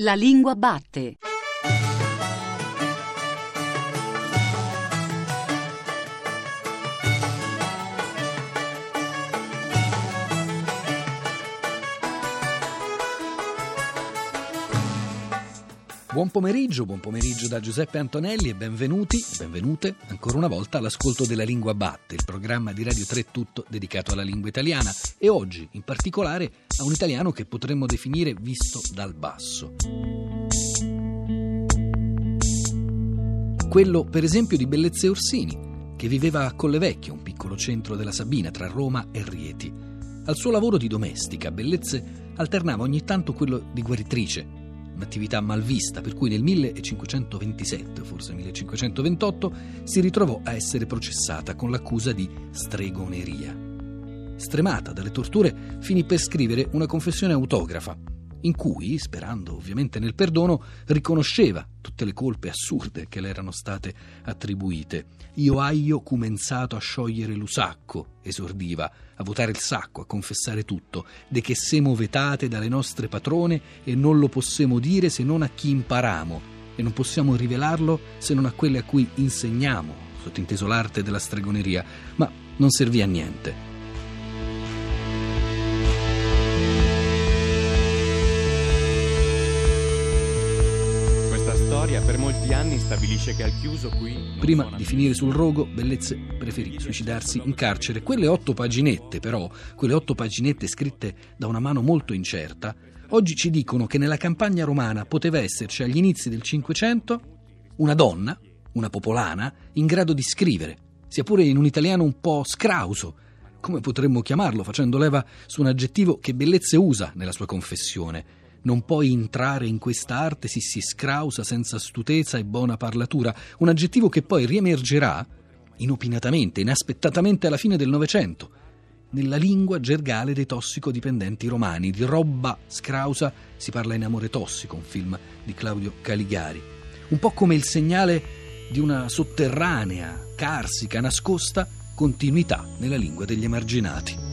La lingua batte. Buon pomeriggio, buon pomeriggio da Giuseppe Antonelli e benvenuti, benvenute ancora una volta all'ascolto della Lingua Batte, il programma di Radio 3 Tutto dedicato alla lingua italiana e oggi in particolare a un italiano che potremmo definire visto dal basso. Quello per esempio di Bellezze Orsini, che viveva a Collevecchio, un piccolo centro della Sabina tra Roma e Rieti. Al suo lavoro di domestica, Bellezze alternava ogni tanto quello di guaritrice un'attività malvista, per cui nel 1527, forse 1528, si ritrovò a essere processata con l'accusa di stregoneria. Stremata dalle torture, finì per scrivere una confessione autografa in cui, sperando ovviamente nel perdono, riconosceva tutte le colpe assurde che le erano state attribuite. Io aio cumenzato a sciogliere l'usacco, esordiva, a votare il sacco, a confessare tutto, de che semo vetate dalle nostre patrone e non lo possiamo dire se non a chi imparamo, e non possiamo rivelarlo se non a quelle a cui insegniamo, sottinteso l'arte della stregoneria, ma non servì a niente. Molti anni stabilisce che al chiuso qui... Prima di finire sul rogo, Bellezze preferì suicidarsi in carcere. Quelle otto paginette, però, quelle otto paginette scritte da una mano molto incerta, oggi ci dicono che nella campagna romana poteva esserci agli inizi del Cinquecento una donna, una popolana, in grado di scrivere, sia pure in un italiano un po' scrauso, come potremmo chiamarlo, facendo leva su un aggettivo che Bellezze usa nella sua confessione non puoi entrare in questa arte se si scrausa senza astutezza e buona parlatura, un aggettivo che poi riemergerà inopinatamente, inaspettatamente alla fine del Novecento, nella lingua gergale dei tossicodipendenti romani. Di roba scrausa si parla in Amore tossico, un film di Claudio Caligari. Un po' come il segnale di una sotterranea, carsica, nascosta continuità nella lingua degli emarginati.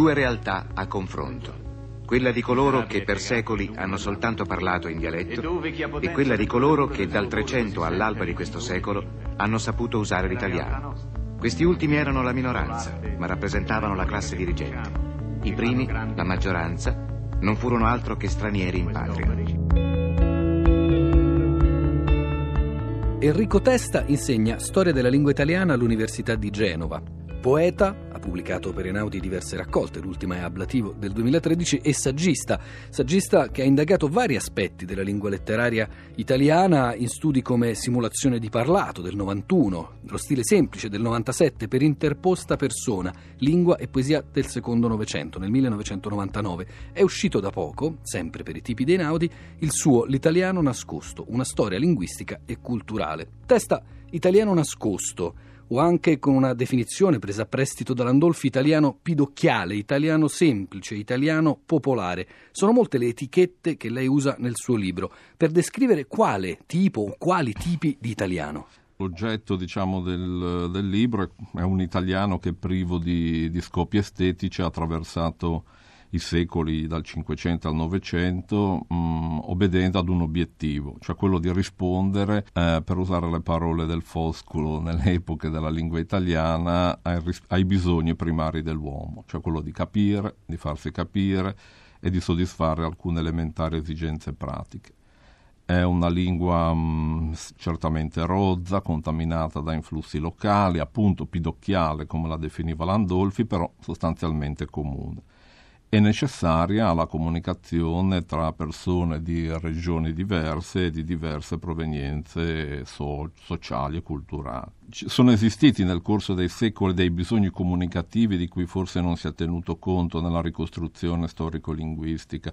Due realtà a confronto. Quella di coloro che per secoli hanno soltanto parlato in dialetto e quella di coloro che dal Trecento all'alba di questo secolo hanno saputo usare l'italiano. Questi ultimi erano la minoranza, ma rappresentavano la classe dirigente. I primi, la maggioranza, non furono altro che stranieri in patria. Enrico Testa insegna storia della lingua italiana all'Università di Genova. Poeta, pubblicato per Enaudi diverse raccolte, l'ultima è Ablativo del 2013, e saggista, saggista che ha indagato vari aspetti della lingua letteraria italiana in studi come Simulazione di parlato del 91, lo stile semplice del 97 per interposta persona, lingua e poesia del secondo Novecento, nel 1999. È uscito da poco, sempre per i tipi di Enaudi, il suo L'italiano nascosto, una storia linguistica e culturale. Testa Italiano nascosto o anche con una definizione presa a prestito dall'Andolfi italiano pidocchiale, italiano semplice, italiano popolare. Sono molte le etichette che lei usa nel suo libro per descrivere quale tipo o quali tipi di italiano. L'oggetto diciamo, del, del, libro è un italiano che privo di, di scopi estetici ha attraversato i secoli dal Cinquecento al Novecento, mm, obbedendo ad un obiettivo, cioè quello di rispondere, eh, per usare le parole del Foscolo nelle epoche della lingua italiana, ai, ai bisogni primari dell'uomo, cioè quello di capire, di farsi capire e di soddisfare alcune elementari esigenze pratiche. È una lingua mh, mm, certamente rozza, contaminata da influssi locali, appunto pidocchiale come la definiva Landolfi, però sostanzialmente comune è necessaria la comunicazione tra persone di regioni diverse e di diverse provenienze so- sociali e culturali sono esistiti nel corso dei secoli dei bisogni comunicativi di cui forse non si è tenuto conto nella ricostruzione storico-linguistica.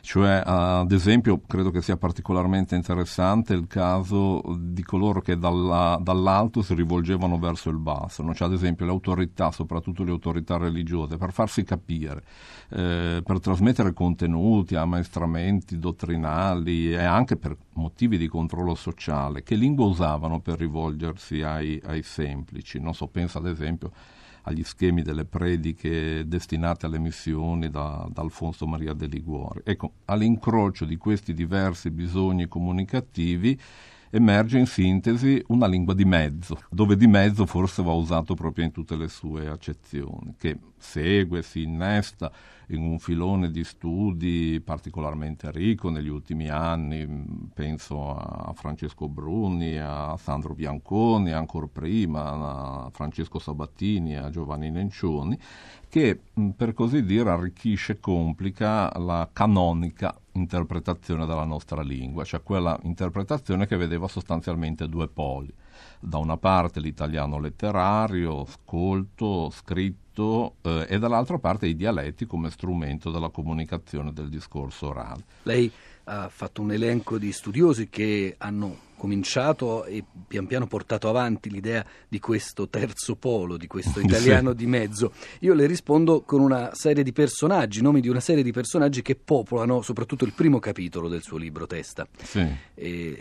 Cioè, ad esempio, credo che sia particolarmente interessante il caso di coloro che dalla, dall'alto si rivolgevano verso il basso, no? cioè, ad esempio le autorità, soprattutto le autorità religiose, per farsi capire, eh, per trasmettere contenuti, ammaestramenti dottrinali e anche per motivi di controllo sociale, che lingua usavano per rivolgersi ai ai, semplici. Non so, pensa ad esempio agli schemi delle prediche destinate alle missioni da, da Alfonso Maria de Liguori. Ecco, all'incrocio di questi diversi bisogni comunicativi emerge in sintesi una lingua di mezzo, dove di mezzo forse va usato proprio in tutte le sue accezioni, che segue, si innesta in un filone di studi particolarmente ricco negli ultimi anni, penso a Francesco Bruni, a Sandro Bianconi, ancora prima a Francesco Sabattini, a Giovanni Nencioni, che per così dire arricchisce e complica la canonica interpretazione della nostra lingua, cioè quella interpretazione che vedeva sostanzialmente due poli. Da una parte l'italiano letterario, scolto, scritto, eh, e dall'altra parte i dialetti come strumento della comunicazione del discorso orale. Lei ha fatto un elenco di studiosi che hanno cominciato e pian piano portato avanti l'idea di questo terzo polo, di questo italiano sì. di mezzo. Io le rispondo con una serie di personaggi, nomi di una serie di personaggi che popolano soprattutto il primo capitolo del suo libro Testa. Sì.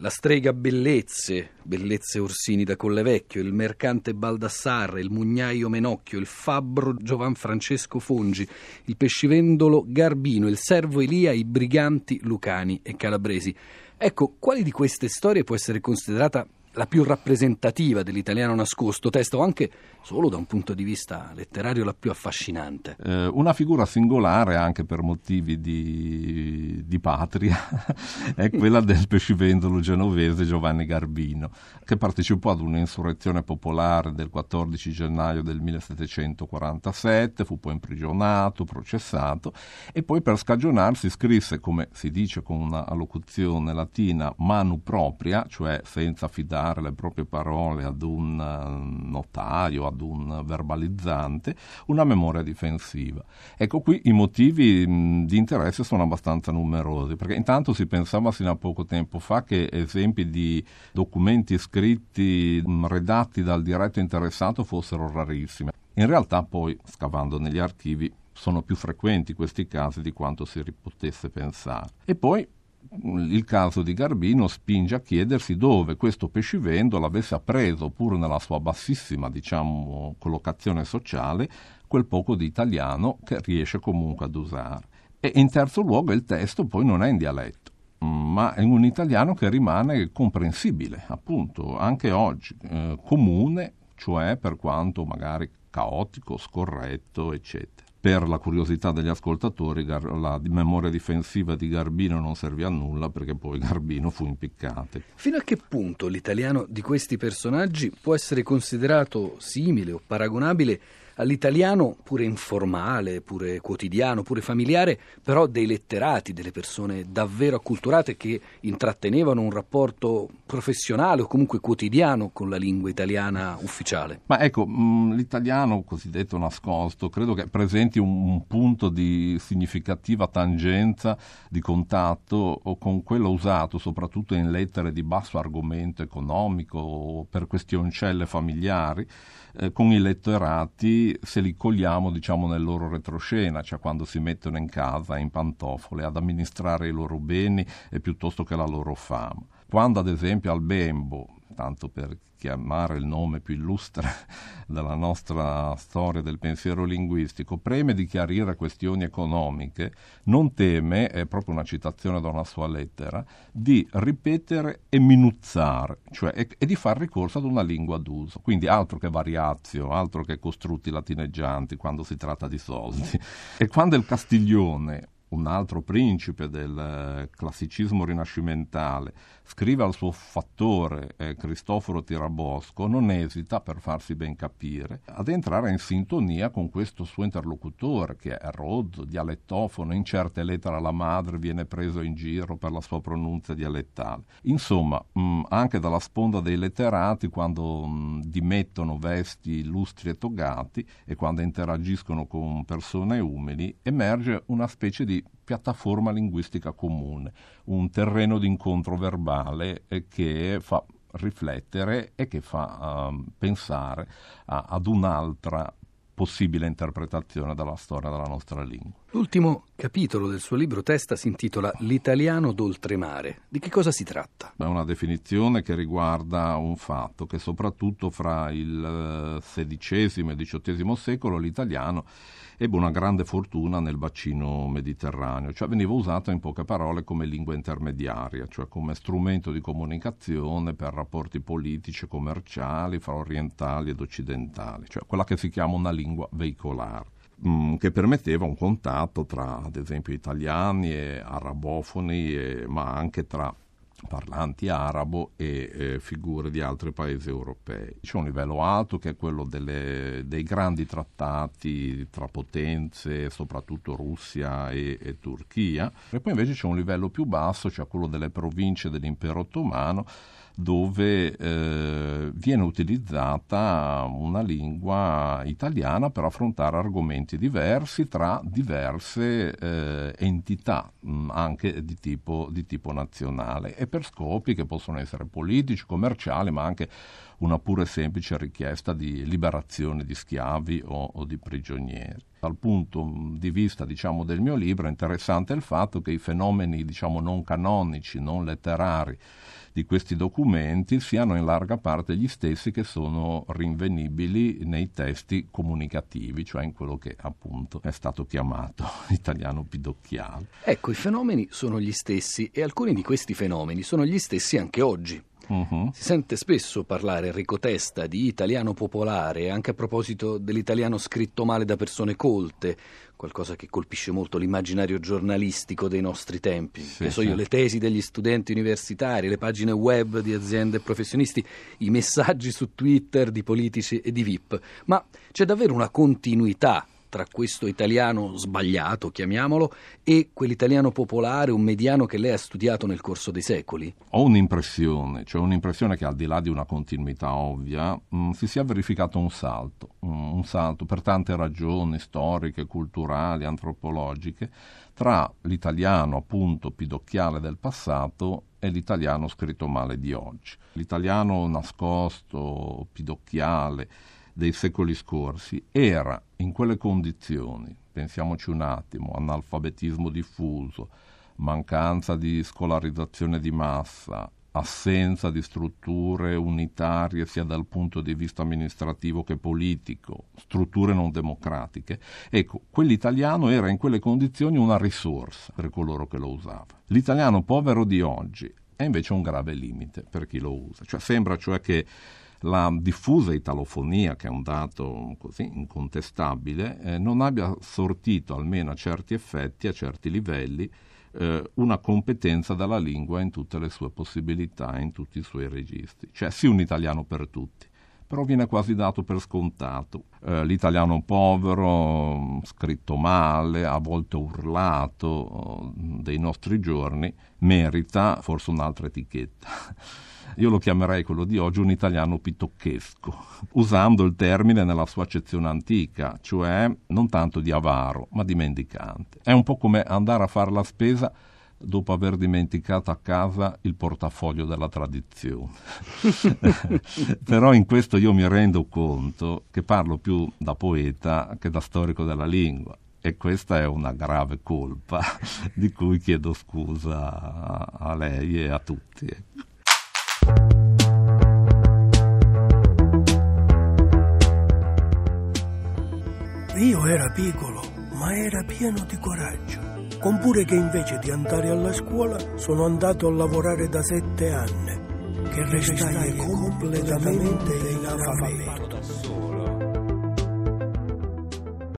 la strega Bellezze, Bellezze Orsini da Collevecchio, il mercante Baldassarre, il mugnaio Menocchio, il fabbro Giovan Francesco Fongi, il pescivendolo Garbino, il servo Elia, i briganti Lucani e Calabresi. Ecco, quali di queste storie può essere considerata la più rappresentativa dell'italiano nascosto, testo anche solo da un punto di vista letterario la più affascinante. Eh, una figura singolare anche per motivi di, di patria è quella del pescivendolo genovese Giovanni Garbino, che partecipò ad un'insurrezione popolare del 14 gennaio del 1747, fu poi imprigionato, processato e poi per scagionarsi scrisse, come si dice con una allocuzione latina, manu propria, cioè senza fidare le proprie parole ad un eh, notaio, ad un verbalizzante, una memoria difensiva. Ecco qui i motivi mh, di interesse sono abbastanza numerosi, perché intanto si pensava fino a poco tempo fa che esempi di documenti scritti mh, redatti dal diretto interessato fossero rarissimi. In realtà poi, scavando negli archivi, sono più frequenti questi casi di quanto si potesse pensare. E poi il caso di Garbino spinge a chiedersi dove questo pescivendolo avesse appreso, pur nella sua bassissima diciamo, collocazione sociale, quel poco di italiano che riesce comunque ad usare. E in terzo luogo il testo poi non è in dialetto, ma è un italiano che rimane comprensibile, appunto, anche oggi, eh, comune, cioè per quanto magari caotico, scorretto, eccetera per la curiosità degli ascoltatori, la memoria difensiva di Garbino non servì a nulla perché poi Garbino fu impiccato. Fino a che punto l'italiano di questi personaggi può essere considerato simile o paragonabile all'italiano pure informale, pure quotidiano, pure familiare, però dei letterati, delle persone davvero acculturate che intrattenevano un rapporto professionale o comunque quotidiano con la lingua italiana ufficiale. Ma ecco, mm, l'italiano cosiddetto nascosto credo che presenti un punto di significativa tangenza di contatto con quello usato soprattutto in lettere di basso argomento economico o per questioncelle familiari eh, con i letterati se li cogliamo diciamo nel loro retroscena, cioè quando si mettono in casa in pantofole ad amministrare i loro beni e piuttosto che la loro fama. Quando ad esempio al Bembo, tanto per chiamare il nome più illustre della nostra storia del pensiero linguistico, preme di chiarire questioni economiche, non teme, è proprio una citazione da una sua lettera, di ripetere e minuzzare, cioè e, e di far ricorso ad una lingua d'uso. Quindi altro che variazio, altro che costrutti latineggianti quando si tratta di soldi. E quando il Castiglione un altro principe del eh, classicismo rinascimentale, scrive al suo fattore eh, Cristoforo Tirabosco, non esita, per farsi ben capire, ad entrare in sintonia con questo suo interlocutore, che è rozzo, dialettofono, in certe lettere alla madre viene preso in giro per la sua pronuncia dialettale. Insomma, mh, mm, anche dalla sponda dei letterati, quando mh, mm, dimettono vesti illustri e togati e quando interagiscono con persone umili, emerge una specie di piattaforma linguistica comune, un terreno d'incontro verbale eh, che fa riflettere e che fa uh, pensare a, ad un'altra possibile interpretazione della storia della nostra lingua. L'ultimo capitolo del suo libro testa si intitola L'italiano d'oltremare. Di che cosa si tratta? È una definizione che riguarda un fatto che soprattutto fra il XVI eh, e il XVIII secolo l'italiano ebbe una grande fortuna nel bacino mediterraneo, cioè veniva usato in poche parole come lingua intermediaria, cioè come strumento di comunicazione per rapporti politici e commerciali fra orientali ed occidentali, cioè quella che si chiama una lingua veicolare mm, che permetteva un contatto tra, ad esempio, italiani e arabofoni, e, ma anche tra parlanti arabo e eh, figure di altri paesi europei. C'è un livello alto che è quello delle, dei grandi trattati tra potenze, soprattutto Russia e, e, Turchia, e poi invece c'è un livello più basso, cioè quello delle province dell'impero ottomano, dove eh, viene utilizzata una lingua italiana per affrontare argomenti diversi tra diverse eh, entità, mm, anche di tipo, di tipo nazionale, e per scopi che possono essere politici, commerciali, ma anche una pura e semplice richiesta di liberazione di schiavi o, o di prigionieri. Dal punto mm, di vista diciamo, del mio libro è interessante il fatto che i fenomeni diciamo, non canonici, non letterari, di questi documenti siano in larga parte gli stessi che sono rinvenibili nei testi comunicativi, cioè in quello che appunto è stato chiamato italiano pidocchiale. Ecco, i fenomeni sono gli stessi e alcuni di questi fenomeni sono gli stessi anche oggi. Uh-huh. Si sente spesso parlare Enrico Testa di italiano popolare, anche a proposito dell'italiano scritto male da persone colte, qualcosa che colpisce molto l'immaginario giornalistico dei nostri tempi. Sì, che so sì. io, le tesi degli studenti universitari, le pagine web di aziende e professionisti, i messaggi su Twitter di politici e di VIP. Ma c'è davvero una continuità tra questo italiano sbagliato, chiamiamolo, e quell'italiano popolare, un mediano che lei ha studiato nel corso dei secoli? Ho un'impressione, cioè un'impressione che al di là di una continuità ovvia, mh, mm, si sia verificato un salto, mh, mm, un salto per tante ragioni storiche, culturali, antropologiche, tra l'italiano appunto pidocchiale del passato e l'italiano scritto male di oggi. L'italiano nascosto, pidocchiale, dei secoli scorsi era in quelle condizioni, pensiamoci un attimo, analfabetismo diffuso, mancanza di scolarizzazione di massa, assenza di strutture unitarie sia dal punto di vista amministrativo che politico, strutture non democratiche. Ecco, quell'italiano era in quelle condizioni una risorsa per coloro che lo usavano. L'italiano povero di oggi è invece un grave limite per chi lo usa. Cioè, sembra cioè che la diffusa italofonia, che è un dato così incontestabile, eh, non abbia sortito, almeno a certi effetti, a certi livelli, eh, una competenza della lingua in tutte le sue possibilità, in tutti i suoi registri. Cioè sì un italiano per tutti, però viene quasi dato per scontato. Eh, l'italiano povero, scritto male, a volte urlato, eh, dei nostri giorni, merita forse un'altra etichetta. Io lo chiamerei quello di oggi un italiano pitocchesco, usando il termine nella sua accezione antica, cioè non tanto di avaro, ma di mendicante. È un po' come andare a fare la spesa dopo aver dimenticato a casa il portafoglio della tradizione. Però in questo io mi rendo conto che parlo più da poeta che da storico della lingua e questa è una grave colpa di cui chiedo scusa a lei e a tutti. Io era piccolo, ma era pieno di coraggio. Compure che invece di andare alla scuola sono andato a lavorare da sette anni, che restai completamente analfabeto.